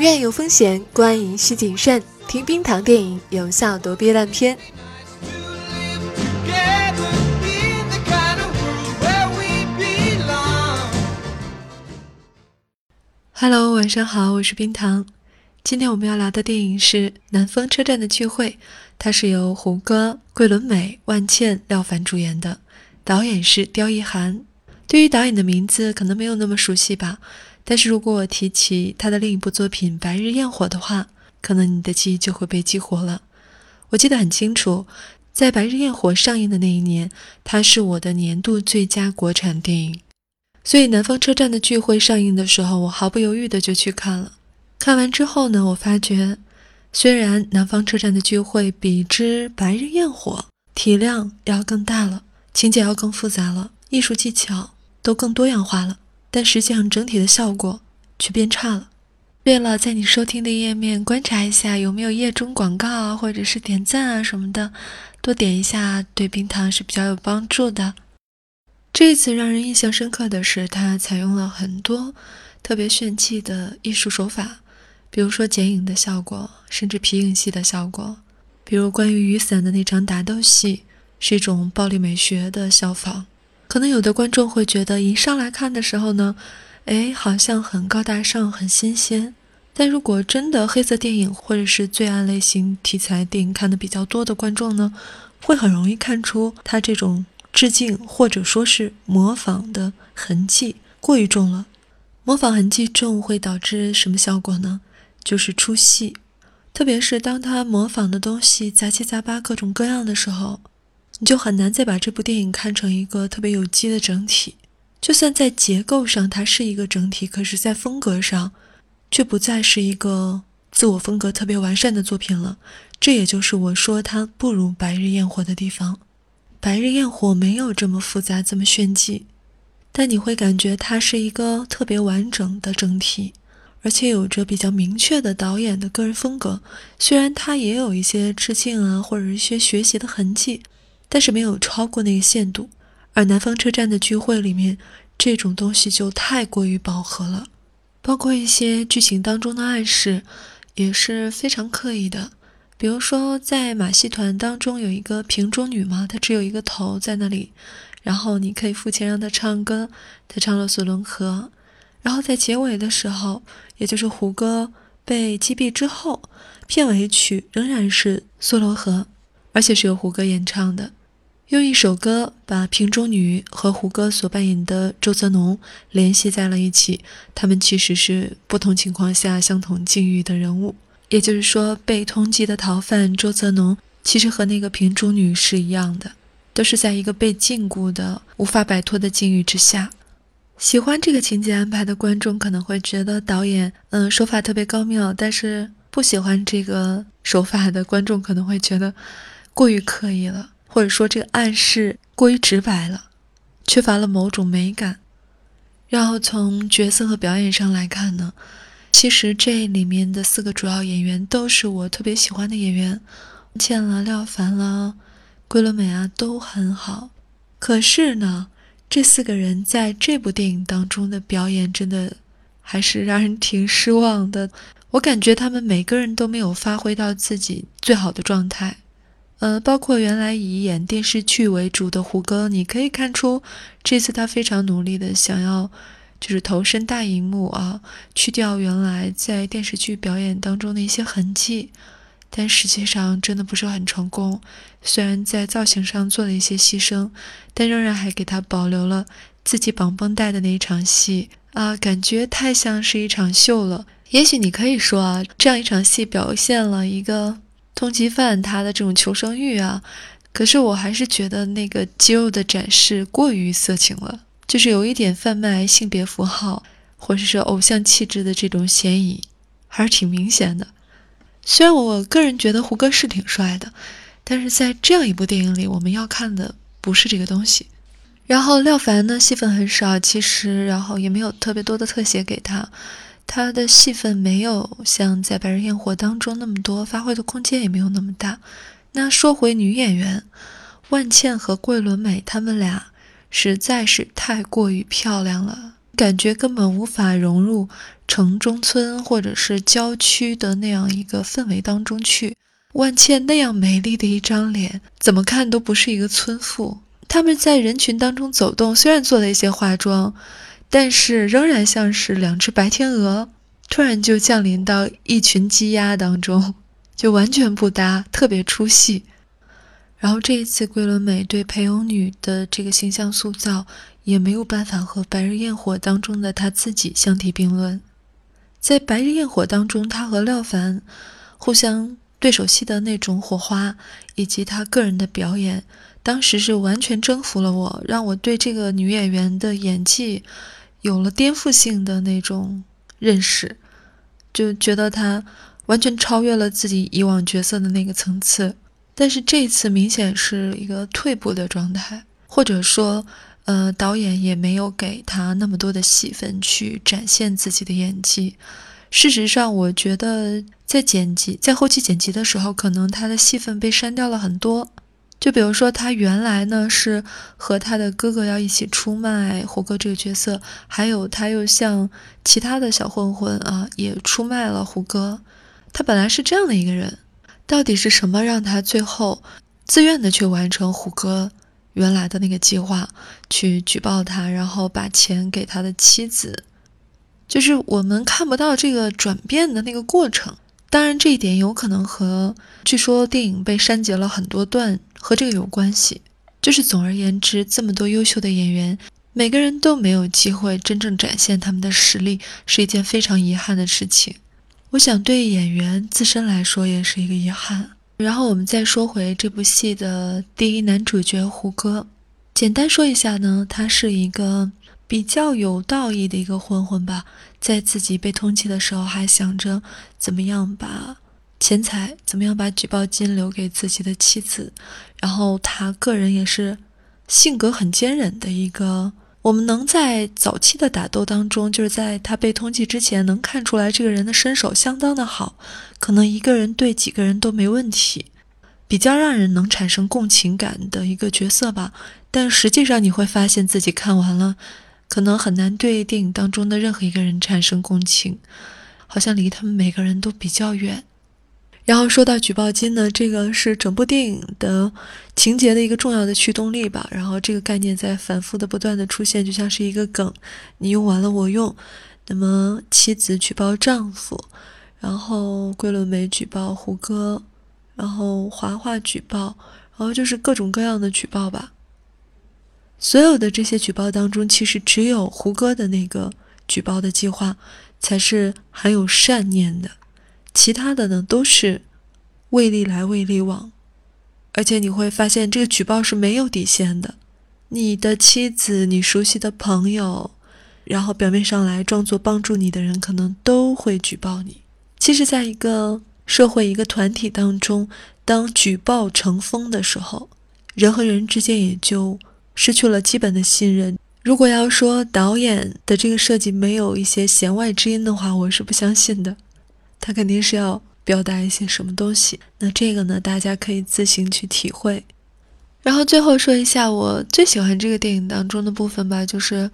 院有风险，观影需谨慎。听冰糖电影，有效躲避烂片。Hello，晚上好，我是冰糖。今天我们要聊的电影是《南方车站的聚会》，它是由胡歌、桂纶镁、万茜、廖凡主演的，导演是刁亦涵。对于导演的名字可能没有那么熟悉吧，但是如果我提起他的另一部作品《白日焰火》的话，可能你的记忆就会被激活了。我记得很清楚，在《白日焰火》上映的那一年，它是我的年度最佳国产电影。所以《南方车站的聚会》上映的时候，我毫不犹豫的就去看了。看完之后呢，我发觉，虽然《南方车站的聚会》比之《白日焰火》体量要更大了，情节要更复杂了，艺术技巧都更多样化了，但实际上整体的效果却变差了。对了，在你收听的页面观察一下有没有页中广告啊，或者是点赞啊什么的，多点一下，对冰糖是比较有帮助的。这一次让人印象深刻的是，它采用了很多特别炫技的艺术手法，比如说剪影的效果，甚至皮影戏的效果。比如关于雨伞的那场打斗戏，是一种暴力美学的效仿。可能有的观众会觉得，一上来看的时候呢，哎，好像很高大上、很新鲜。但如果真的黑色电影或者是罪案类型题材电影看的比较多的观众呢，会很容易看出他这种。致敬或者说是模仿的痕迹过于重了，模仿痕迹重会导致什么效果呢？就是出戏，特别是当他模仿的东西杂七杂八、各种各样的时候，你就很难再把这部电影看成一个特别有机的整体。就算在结构上它是一个整体，可是，在风格上却不再是一个自我风格特别完善的作品了。这也就是我说它不如《白日焰火》的地方。白日焰火没有这么复杂，这么炫技，但你会感觉它是一个特别完整的整体，而且有着比较明确的导演的个人风格。虽然它也有一些致敬啊，或者一些学习的痕迹，但是没有超过那个限度。而南方车站的聚会里面，这种东西就太过于饱和了，包括一些剧情当中的暗示，也是非常刻意的。比如说，在马戏团当中有一个瓶中女嘛，她只有一个头在那里，然后你可以付钱让她唱歌，她唱了《索伦河》，然后在结尾的时候，也就是胡歌被击毙之后，片尾曲仍然是《梭罗河》，而且是由胡歌演唱的，用一首歌把瓶中女和胡歌所扮演的周泽农联系在了一起，他们其实是不同情况下相同境遇的人物。也就是说，被通缉的逃犯周泽农其实和那个瓶中女是一样的，都是在一个被禁锢的、无法摆脱的境遇之下。喜欢这个情节安排的观众可能会觉得导演嗯手法特别高妙，但是不喜欢这个手法的观众可能会觉得过于刻意了，或者说这个暗示过于直白了，缺乏了某种美感。然后从角色和表演上来看呢？其实这里面的四个主要演员都是我特别喜欢的演员，倩了、廖凡了、桂纶镁啊都很好。可是呢，这四个人在这部电影当中的表演真的还是让人挺失望的。我感觉他们每个人都没有发挥到自己最好的状态。呃，包括原来以演电视剧为主的胡歌，你可以看出这次他非常努力的想要。就是投身大荧幕啊，去掉原来在电视剧表演当中的一些痕迹，但实际上真的不是很成功。虽然在造型上做了一些牺牲，但仍然还给他保留了自己绑绷带的那一场戏啊，感觉太像是一场秀了。也许你可以说啊，这样一场戏表现了一个通缉犯他的这种求生欲啊，可是我还是觉得那个肌肉的展示过于色情了。就是有一点贩卖性别符号，或者是偶像气质的这种嫌疑，还是挺明显的。虽然我个人觉得胡歌是挺帅的，但是在这样一部电影里，我们要看的不是这个东西。然后廖凡呢，戏份很少，其实然后也没有特别多的特写给他，他的戏份没有像在《白日焰火》当中那么多，发挥的空间也没有那么大。那说回女演员，万茜和桂纶镁，她们俩。实在是太过于漂亮了，感觉根本无法融入城中村或者是郊区的那样一个氛围当中去。万茜那样美丽的一张脸，怎么看都不是一个村妇。她们在人群当中走动，虽然做了一些化妆，但是仍然像是两只白天鹅，突然就降临到一群鸡鸭当中，就完全不搭，特别出戏。然后这一次桂纶镁对裴勇女的这个形象塑造，也没有办法和《白日焰火》当中的她自己相提并论。在《白日焰火》当中，她和廖凡互相。对手戏的那种火花，以及她个人的表演，当时是完全征服了我，让我对这个女演员的演技有了颠覆性的那种认识，就觉得他完全超越了自己以往角色的那个层次。但是这次明显是一个退步的状态，或者说，呃，导演也没有给他那么多的戏份去展现自己的演技。事实上，我觉得在剪辑、在后期剪辑的时候，可能他的戏份被删掉了很多。就比如说，他原来呢是和他的哥哥要一起出卖胡歌这个角色，还有他又像其他的小混混啊，也出卖了胡歌。他本来是这样的一个人，到底是什么让他最后自愿的去完成胡歌原来的那个计划，去举报他，然后把钱给他的妻子？就是我们看不到这个转变的那个过程，当然这一点有可能和据说电影被删节了很多段和这个有关系。就是总而言之，这么多优秀的演员，每个人都没有机会真正展现他们的实力，是一件非常遗憾的事情。我想对演员自身来说也是一个遗憾。然后我们再说回这部戏的第一男主角胡歌，简单说一下呢，他是一个。比较有道义的一个混混吧，在自己被通缉的时候，还想着怎么样把钱财，怎么样把举报金留给自己的妻子。然后他个人也是性格很坚韧的一个。我们能在早期的打斗当中，就是在他被通缉之前，能看出来这个人的身手相当的好，可能一个人对几个人都没问题，比较让人能产生共情感的一个角色吧。但实际上你会发现自己看完了。可能很难对电影当中的任何一个人产生共情，好像离他们每个人都比较远。然后说到举报金呢，这个是整部电影的情节的一个重要的驱动力吧。然后这个概念在反复的不断的出现，就像是一个梗，你用完了我用。那么妻子举报丈夫，然后桂纶镁举报胡歌，然后华华举报，然后就是各种各样的举报吧。所有的这些举报当中，其实只有胡歌的那个举报的计划才是含有善念的，其他的呢都是为利来为利往。而且你会发现，这个举报是没有底线的。你的妻子、你熟悉的朋友，然后表面上来装作帮助你的人，可能都会举报你。其实，在一个社会、一个团体当中，当举报成风的时候，人和人之间也就。失去了基本的信任。如果要说导演的这个设计没有一些弦外之音的话，我是不相信的。他肯定是要表达一些什么东西。那这个呢，大家可以自行去体会。然后最后说一下我最喜欢这个电影当中的部分吧，就是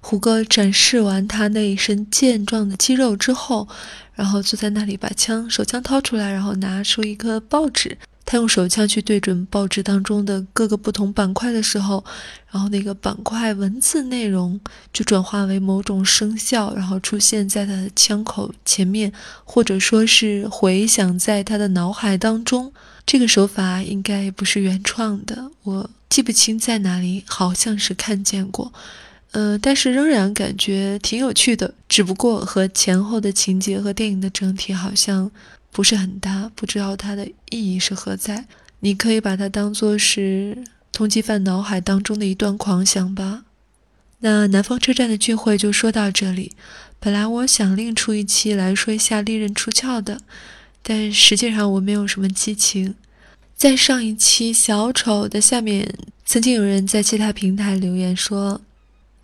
胡歌展示完他那一身健壮的肌肉之后，然后坐在那里把枪手枪掏出来，然后拿出一个报纸。他用手枪去对准报纸当中的各个不同板块的时候，然后那个板块文字内容就转化为某种声效，然后出现在他的枪口前面，或者说是回响在他的脑海当中。这个手法应该不是原创的，我记不清在哪里，好像是看见过，呃，但是仍然感觉挺有趣的。只不过和前后的情节和电影的整体好像。不是很大，不知道它的意义是何在。你可以把它当做是通缉犯脑海当中的一段狂想吧。那南方车站的聚会就说到这里。本来我想另出一期来说一下利刃出鞘的，但实际上我没有什么激情。在上一期小丑的下面，曾经有人在其他平台留言说：“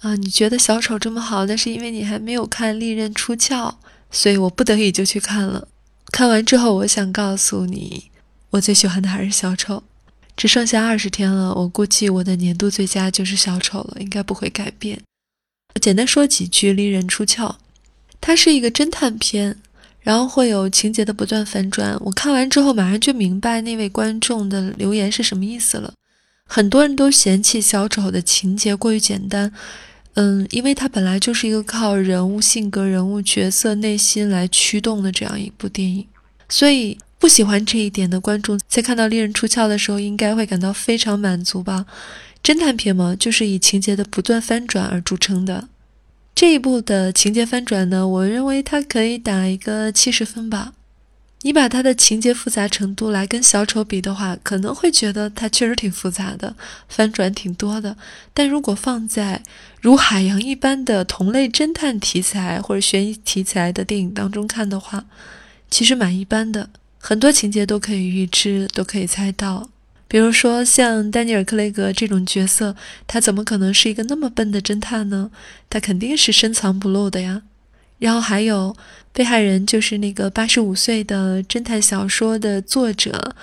啊，你觉得小丑这么好，那是因为你还没有看利刃出鞘，所以我不得已就去看了。”看完之后，我想告诉你，我最喜欢的还是小丑。只剩下二十天了，我估计我的年度最佳就是小丑了，应该不会改变。简单说几句，利刃出鞘。它是一个侦探片，然后会有情节的不断反转。我看完之后，马上就明白那位观众的留言是什么意思了。很多人都嫌弃小丑的情节过于简单，嗯，因为它本来就是一个靠人物性格、人物角色内心来驱动的这样一部电影，所以不喜欢这一点的观众，在看到利刃出鞘的时候，应该会感到非常满足吧。侦探片嘛，就是以情节的不断翻转而著称的。这一部的情节翻转呢，我认为它可以打一个七十分吧。你把它的情节复杂程度来跟小丑比的话，可能会觉得它确实挺复杂的，翻转挺多的。但如果放在如海洋一般的同类侦探题材或者悬疑题材的电影当中看的话，其实蛮一般的，很多情节都可以预知，都可以猜到。比如说像丹尼尔·克雷格这种角色，他怎么可能是一个那么笨的侦探呢？他肯定是深藏不露的呀。然后还有被害人，就是那个八十五岁的侦探小说的作者，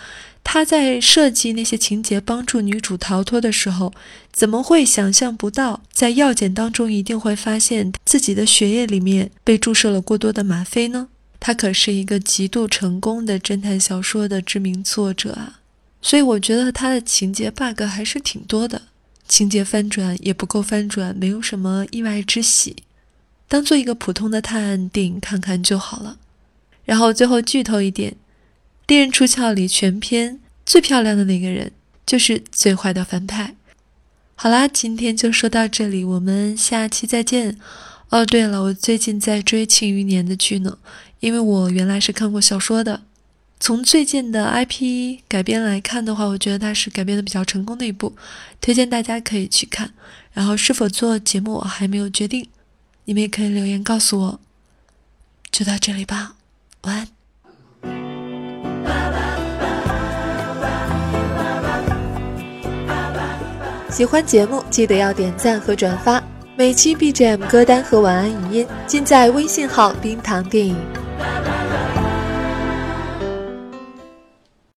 他在设计那些情节帮助女主逃脱的时候，怎么会想象不到在药检当中一定会发现自己的血液里面被注射了过多的吗啡呢？他可是一个极度成功的侦探小说的知名作者啊。所以我觉得他的情节 bug 还是挺多的，情节翻转也不够翻转，没有什么意外之喜，当做一个普通的探案电影看看就好了。然后最后剧透一点，《利刃出鞘》里全片最漂亮的那个人就是最坏的反派。好啦，今天就说到这里，我们下期再见。哦，对了，我最近在追《庆余年》的剧呢，因为我原来是看过小说的。从最近的 IP 改编来看的话，我觉得它是改编的比较成功的一部，推荐大家可以去看。然后是否做节目我还没有决定，你们也可以留言告诉我。就到这里吧，晚安。喜欢节目记得要点赞和转发，每期 BGM 歌单和晚安语音尽在微信号冰糖电影。